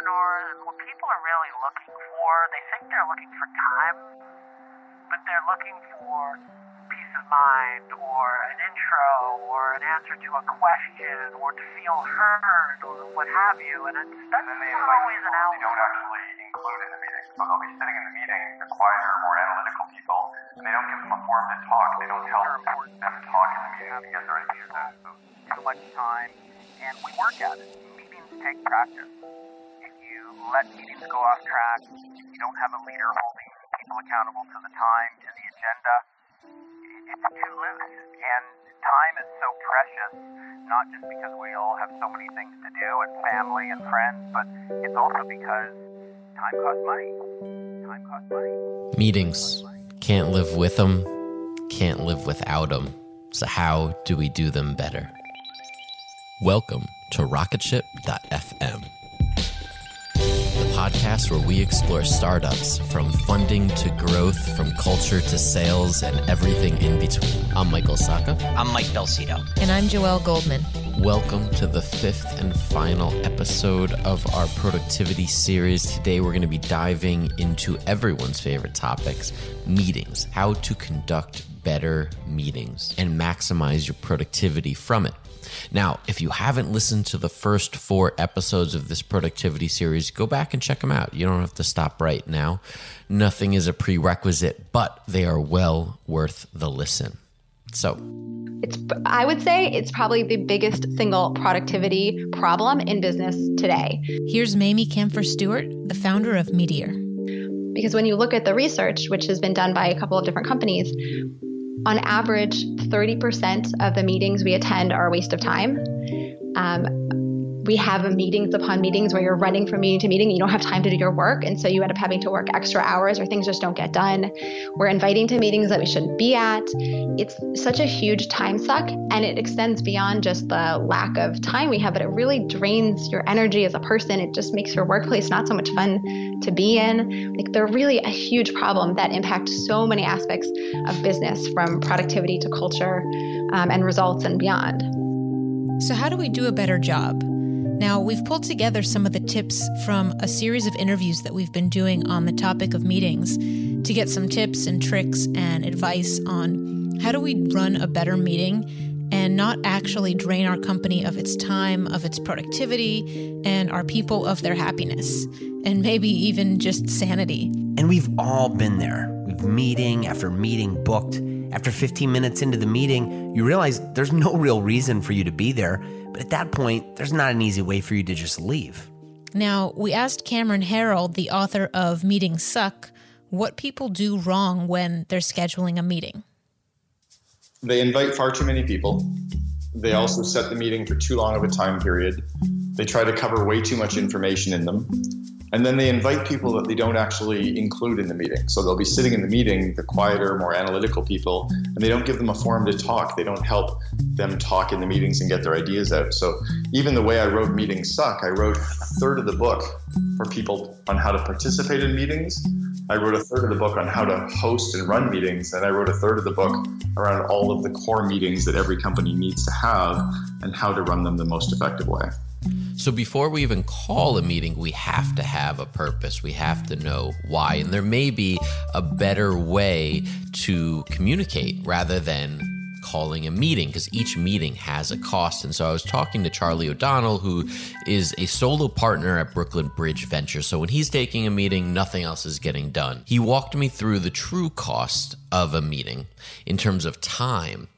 What entrepreneurs, what people are really looking for, they think they're looking for time, but they're looking for peace of mind or an intro or an answer to a question or to feel heard or what have you. And it's, that's And not always an people they don't actually include in the meeting. So they'll be sitting in the meeting, the quieter, more analytical people, and they don't give them a forum to talk. They don't tell them to talk in the meeting to get their ideas out. So too much time, and we work at it. Meetings take practice. Let meetings go off track, you don't have a leader holding people accountable to the time, to the agenda, it's too loose. And time is so precious, not just because we all have so many things to do and family and friends, but it's also because time costs money. Time costs money. Meetings. Can't live with them, can't live without them. So, how do we do them better? Welcome to Rocketship.fm, podcast where we explore startups from funding to growth, from culture to sales, and everything in between. I'm Michael Sacca. I'm Mike Belsito. And I'm Joelle Goldman. Welcome to the fifth and final episode of our productivity series. Today, we're going to be diving into everyone's favorite topics meetings, how to conduct better meetings, and maximize your productivity from it. Now, if you haven't listened to the first four episodes of this productivity series, go back and check them out. You don't have to stop right now. Nothing is a prerequisite, but they are well worth the listen. So, It's I would say it's probably the biggest single productivity problem in business today. Here's Mamie Kanfer Stewart, the founder of Meeteor. Because when you look at the research, which has been done by a couple of different companies, on average, 30% of the meetings we attend are a waste of time. Um, we have meetings upon meetings where you're running from meeting to meeting. You don't have time to do your work. And so you end up having to work extra hours or things just don't get done. We're inviting to meetings that we shouldn't be at. It's such a huge time suck. And it extends beyond just the lack of time we have, but it really drains your energy as a person. It just makes your workplace not so much fun to be in. Like they're really a huge problem that impact so many aspects of business from productivity to culture um, and results and beyond. So, how do we do a better job? Now, we've pulled together some of the tips from a series of interviews that we've been doing on the topic of meetings to get some tips and tricks and advice on how do we run a better meeting and not actually drain our company of its time, of its productivity, and our people of their happiness, and maybe even just sanity. And we've all been there. We've meeting after meeting booked. After 15 minutes into the meeting, you realize there's no real reason for you to be there but at that point, there's not an easy way for you to just leave. Now, we asked Cameron Herold, the author of Meetings Suck, what people do wrong when they're scheduling a meeting. They invite far too many people. They also set the meeting for too long of a time period. They try to cover way too much information in them. And then they invite people that they don't actually include in the meeting. So they'll be sitting in the meeting, the quieter, more analytical people, and they don't give them a forum to talk. They don't help them talk in the meetings and get their ideas out. So even the way I wrote Meetings Suck, I wrote a third of the book for people on how to participate in meetings. I wrote a third of the book on how to host and run meetings, and I wrote a third of the book around all of the core meetings that every company needs to have and how to run them the most effective way. So before we even call a meeting, we have to have a purpose. We have to know why. And there may be a better way to communicate rather than calling a meeting because each meeting has a cost. And so I was talking to Charlie O'Donnell, who is a solo partner at Brooklyn Bridge Venture. So when he's taking a meeting, nothing else is getting done. He walked me through the true cost of a meeting in terms of time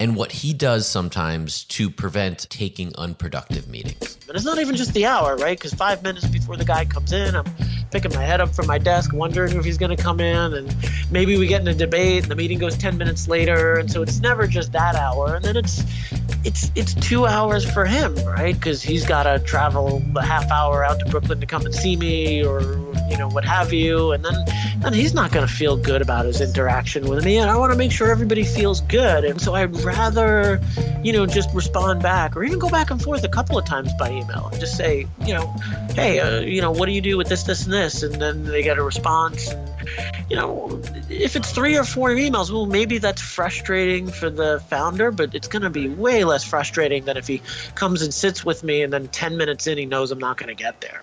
and what he does sometimes to prevent taking unproductive meetings. And it's not even just the hour, right? Because five minutes before the guy comes in, I'm picking my head up from my desk, wondering if he's going to come in, and maybe we get in a debate, and the meeting goes ten minutes later, and so it's never just that hour, and then it's it's it's two hours for him, right? Because he's got to travel a half hour out to Brooklyn to come and see me, or you know what have you, and then then he's not going to feel good about his interaction with me, and I want to make sure everybody feels good, and so I'd rather, you know, just respond back, or even go back and forth a couple of times by email, and just say, you know, hey, uh, you know, what do you do with this, this, and this, and then they get a response. And, you know, if it's three or four emails, well, maybe that's frustrating for the founder, but it's going to be way less frustrating than if he comes and sits with me and then 10 minutes in, he knows I'm not going to get there.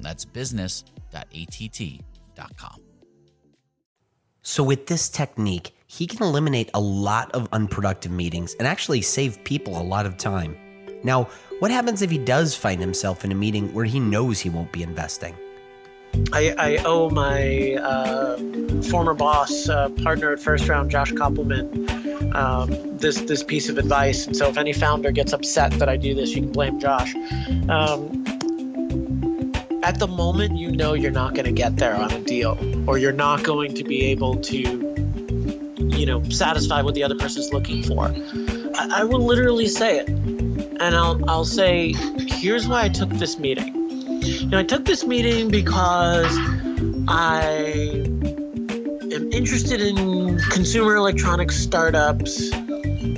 That's business.att.com. So, with this technique, he can eliminate a lot of unproductive meetings and actually save people a lot of time. Now, what happens if he does find himself in a meeting where he knows he won't be investing? I, I owe my uh, former boss, uh, partner at First Round, Josh Kopelman, um, this this piece of advice. And so, if any founder gets upset that I do this, you can blame Josh. Um, at the moment, you know you're not going to get there on a deal, or you're not going to be able to, you know, satisfy what the other person's looking for. I, I will literally say it, and I'll I'll say, here's why I took this meeting you know, I took this meeting because I am interested in consumer electronics startups,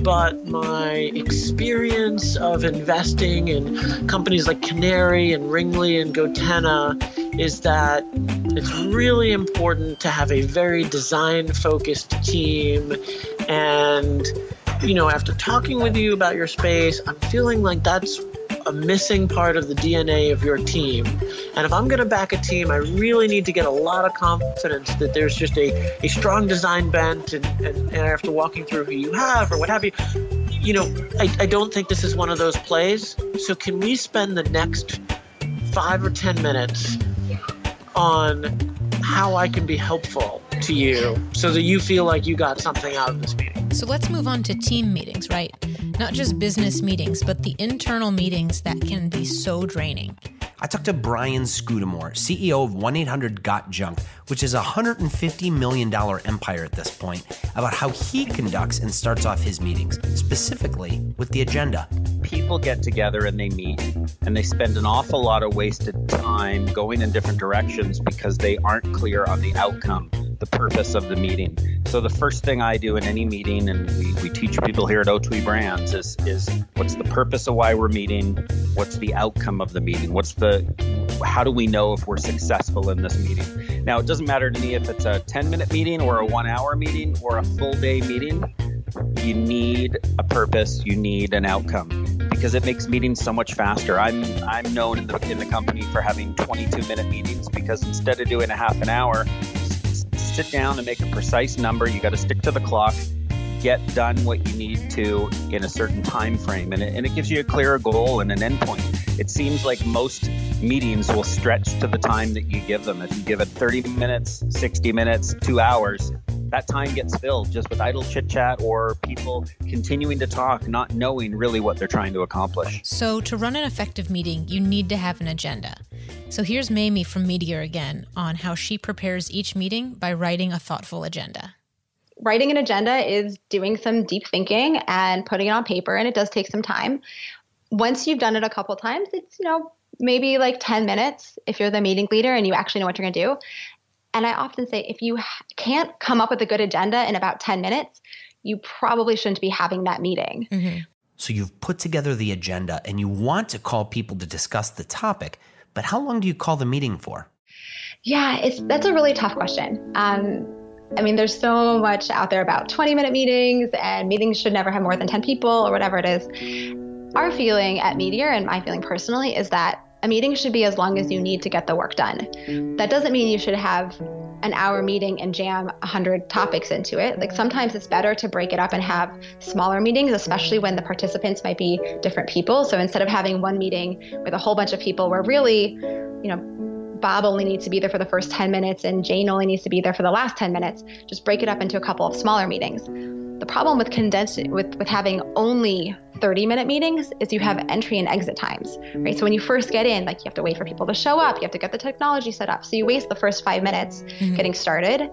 but my experience of investing in companies like Canary and Ringly and goTenna is that it's really important to have a very design focused team and you know after talking with you about your space i'm feeling like that's a missing part of the DNA of your team. And if I'm going to back a team, I really need to get a lot of confidence that there's just a, a strong design bent and, and, and after walking through who you have or what have you, you know, I, I don't think this is one of those plays. So can we spend the next five or 10 minutes on how I can be helpful to you so that you feel like you got something out of this meeting. So let's move on to team meetings, right? Not just business meetings, but the internal meetings that can be so draining. I talked to Brian Scudamore, CEO of 1 800 Got Junk, which is a $150 million empire at this point, about how he conducts and starts off his meetings, specifically with the agenda. People get together and they meet, and they spend an awful lot of wasted time going in different directions because they aren't clear on the outcome the purpose of the meeting. So the first thing I do in any meeting, and we, we teach people here at O2E Brands, is is what's the purpose of why we're meeting? What's the outcome of the meeting? What's the how do we know if we're successful in this meeting? Now it doesn't matter to me if it's a 10 minute meeting or a one hour meeting or a full day meeting. You need a purpose. You need an outcome because it makes meetings so much faster. I'm I'm known in the in the company for having 22 minute meetings because instead of doing a half an hour, sit down and make a precise number. You got to stick to the clock, get done what you need to in a certain time frame, and it, and it gives you a clearer goal and an endpoint. It seems like most meetings will stretch to the time that you give them. If you give it 30 minutes, 60 minutes, two hours, that time gets filled just with idle chit chat or people continuing to talk, not knowing really what they're trying to accomplish. So, to run an effective meeting, you need to have an agenda. So, here's Mamie from Meeteor again on how she prepares each meeting by writing a thoughtful agenda. Writing an agenda is doing some deep thinking and putting it on paper, and it does take some time. Once you've done it a couple times, it's, you know, maybe like 10 minutes if you're the meeting leader and you actually know what you're going to do. And I often say if you can't come up with a good agenda in about 10 minutes, you probably shouldn't be having that meeting. Mm-hmm. So you've put together the agenda and you want to call people to discuss the topic, but how long do you call the meeting for? Yeah, it's that's a really tough question. Um, I mean, there's so much out there about 20 minute meetings, and meetings should never have more than 10 people or whatever it is. Our feeling at Meeteor, and my feeling personally, is that a meeting should be as long as you need to get the work done. That doesn't mean you should have an hour meeting and jam 100 topics into it. Like sometimes it's better to break it up and have smaller meetings, especially when the participants might be different people. So instead of having one meeting with a whole bunch of people where really, you know, Bob only needs to be there for the first 10 minutes and Jane only needs to be there for the last 10 minutes, just break it up into a couple of smaller meetings. The problem with condensing with, with having only 30 minute meetings is you have entry and exit times, right? So when you first get in, like you have to wait for people to show up, you have to get the technology set up. So you waste the first five minutes mm-hmm. getting started.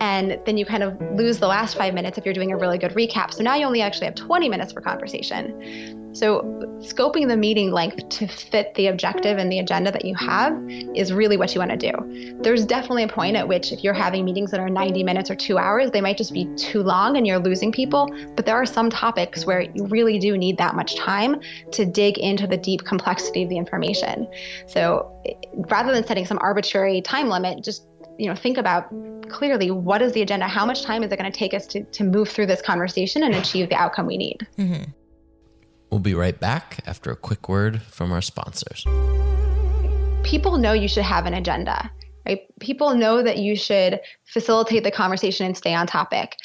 And then you kind of lose the last five minutes if you're doing a really good recap. So now you only actually have 20 minutes for conversation. So, scoping the meeting length to fit the objective and the agenda that you have is really what you want to do. There's definitely a point at which, if you're having meetings that are 90 minutes or two hours, they might just be too long and you're losing people. But there are some topics where you really do need that much time to dig into the deep complexity of the information. So, rather than setting some arbitrary time limit, just you know think about clearly what is the agenda how much time is it going to take us to, to move through this conversation and achieve the outcome we need mm-hmm. We'll be right back after a quick word from our sponsors. People know you should have an agenda, right? People know that you should facilitate the conversation and stay on topic.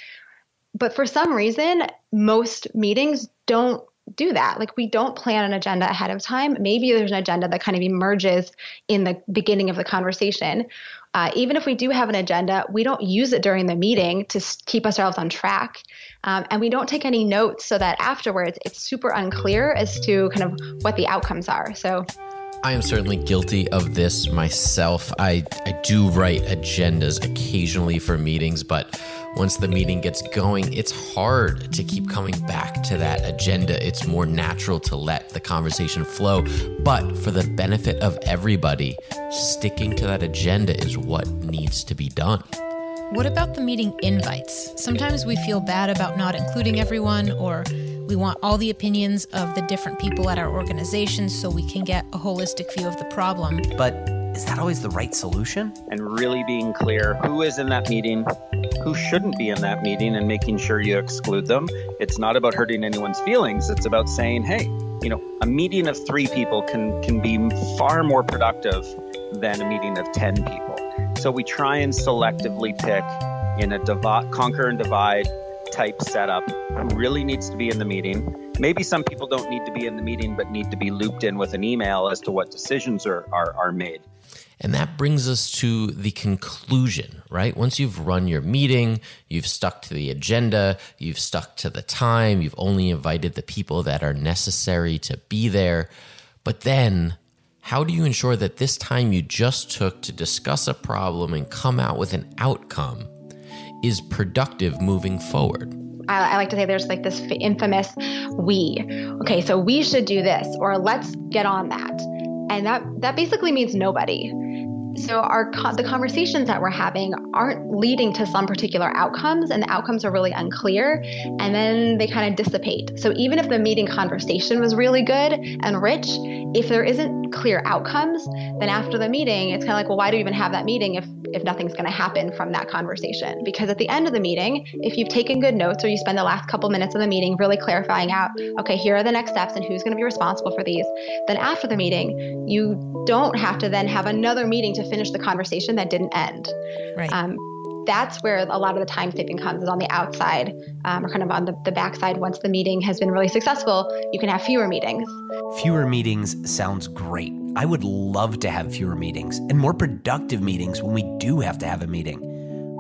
But for some reason, most meetings don't do that. Like we don't plan an agenda ahead of time. Maybe there's an agenda that kind of emerges in the beginning of the conversation. Uh, even if we do have an agenda, we don't use it during the meeting to keep ourselves on track. Um, and we don't take any notes so that afterwards it's super unclear as to kind of what the outcomes are. So I am certainly guilty of this myself. I, I do write agendas occasionally for meetings, but once the meeting gets going, it's hard to keep coming back to that agenda. It's more natural to let the conversation flow. But for the benefit of everybody, sticking to that agenda is what needs to be done. What about the meeting invites? Sometimes we feel bad about not including everyone, or we want all the opinions of the different people at our organization so we can get a holistic view of the problem. But is that always the right solution? And really being clear who is in that meeting, who shouldn't be in that meeting, and making sure you exclude them. It's not about hurting anyone's feelings, it's about saying, hey, you know, a meeting of three people can can be far more productive than a meeting of 10 people. So we try and selectively pick in a conquer and divide type setup who really needs to be in the meeting. Maybe some people don't need to be in the meeting, but need to be looped in with an email as to what decisions are, are, are made. And that brings us to the conclusion, right? Once you've run your meeting, you've stuck to the agenda, you've stuck to the time, you've only invited the people that are necessary to be there. But then, how do you ensure that this time you just took to discuss a problem and come out with an outcome is productive moving forward? I, I like to say there's like this infamous we. Okay, so we should do this, or let's get on that. And that, that basically means nobody. So our the conversations that we're having aren't leading to some particular outcomes, and the outcomes are really unclear, and then they kind of dissipate. So even if the meeting conversation was really good and rich, if there isn't clear outcomes, then after the meeting, it's kind of like, well, why do we even have that meeting if if nothing's going to happen from that conversation? Because at the end of the meeting, if you've taken good notes or you spend the last couple minutes of the meeting really clarifying out, okay, here are the next steps and who's going to be responsible for these, then after the meeting, you don't have to then have another meeting to finish the conversation that didn't end. Right. Um, that's where a lot of the time saving comes is on the outside um, or kind of on the, the backside. Once the meeting has been really successful, you can have fewer meetings. Fewer meetings sounds great. I would love to have fewer meetings and more productive meetings when we do have to have a meeting.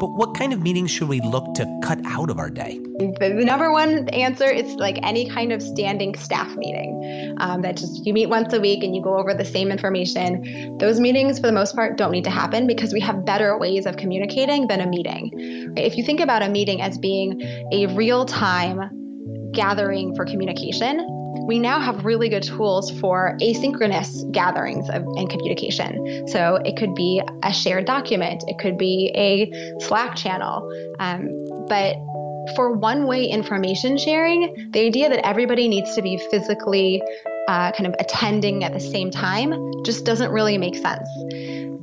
But what kind of meetings should we look to cut out of our day? The, the number one answer is like any kind of standing staff meeting um, that just you meet once a week and you go over the same information. Those meetings, for the most part, don't need to happen because we have better ways of communicating than a meeting. If you think about a meeting as being a real time gathering for communication, we now have really good tools for asynchronous gatherings of, and communication. So it could be a shared document, it could be a Slack channel. Um, but for one way information sharing, the idea that everybody needs to be physically uh, kind of attending at the same time just doesn't really make sense.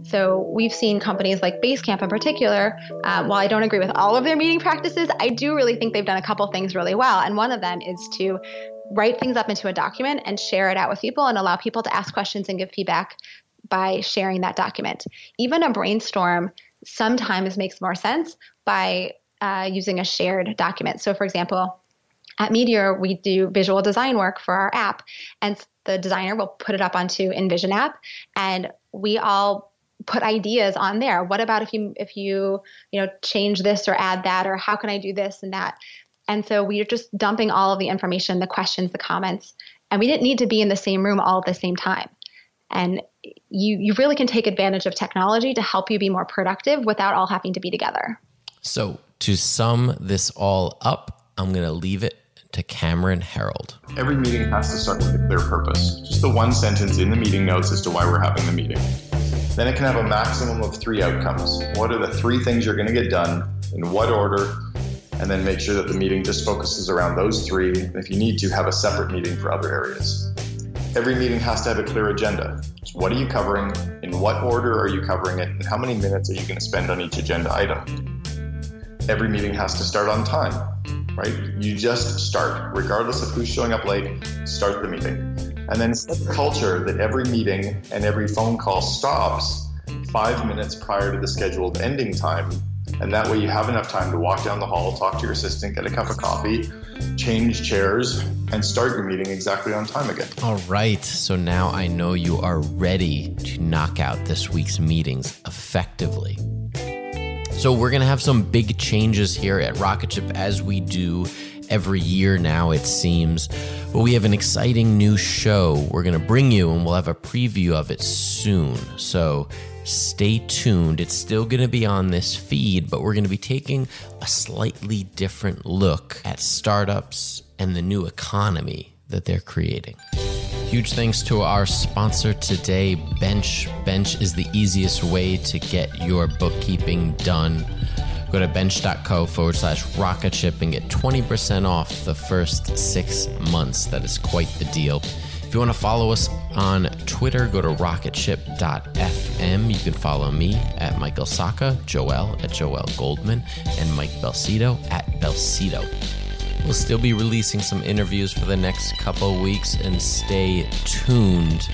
So we've seen companies like Basecamp in particular. Um, while I don't agree with all of their meeting practices, I do really think they've done a couple things really well. And one of them is to write things up into a document and share it out with people and allow people to ask questions and give feedback by sharing that document. Even a brainstorm sometimes makes more sense by uh, using a shared document. So, for example, at Meeteor, we do visual design work for our app, and the designer will put it up onto InVision app, and we all put ideas on there. What about if you if you you know change this or add that, or how can I do this and that? And so we are just dumping all of the information, the questions, the comments, and we didn't need to be in the same room all at the same time. And you you really can take advantage of technology to help you be more productive without all having to be together. So to sum this all up, I'm going to leave it to Cameron Herold. Every meeting has to start with a clear purpose. Just the one sentence in the meeting notes as to why we're having the meeting. Then it can have a maximum of three outcomes. What are the three things you're going to get done? In what order? And then make sure that the meeting just focuses around those three. If you need to, have a separate meeting for other areas. Every meeting has to have a clear agenda. So what are you covering? In what order are you covering it? And how many minutes are you going to spend on each agenda item? Every meeting has to start on time, right? You just start, regardless of who's showing up late, start the meeting. And then set the culture that every meeting and every phone call stops five minutes prior to the scheduled ending time and that way you have enough time to walk down the hall, talk to your assistant, get a cup of coffee, change chairs, and start your meeting exactly on time again. All right. So now I know you are ready to knock out this week's meetings effectively. So we're going to have some big changes here at Rocketship as we do every year now, it seems. But we have an exciting new show we're going to bring you, and we'll have a preview of it soon. So stay tuned. It's still going to be on this feed, but we're going to be taking a slightly different look at startups and the new economy that they're creating. Huge thanks to our sponsor today, Bench. Bench is the easiest way to get your bookkeeping done. Go to bench.co forward slash rocket ship and get 20% off the first six months. That is quite the deal. If you want to follow us on Twitter, go to rocketship.fm. You can follow me at Michael Sacca, Joel at Joel Goldman, and Mike Belsito at Belsito. We'll still be releasing some interviews for the next couple weeks and stay tuned.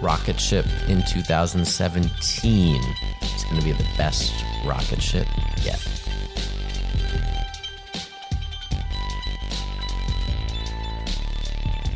Rocket ship in 2017. is going to be the best rocket ship yet.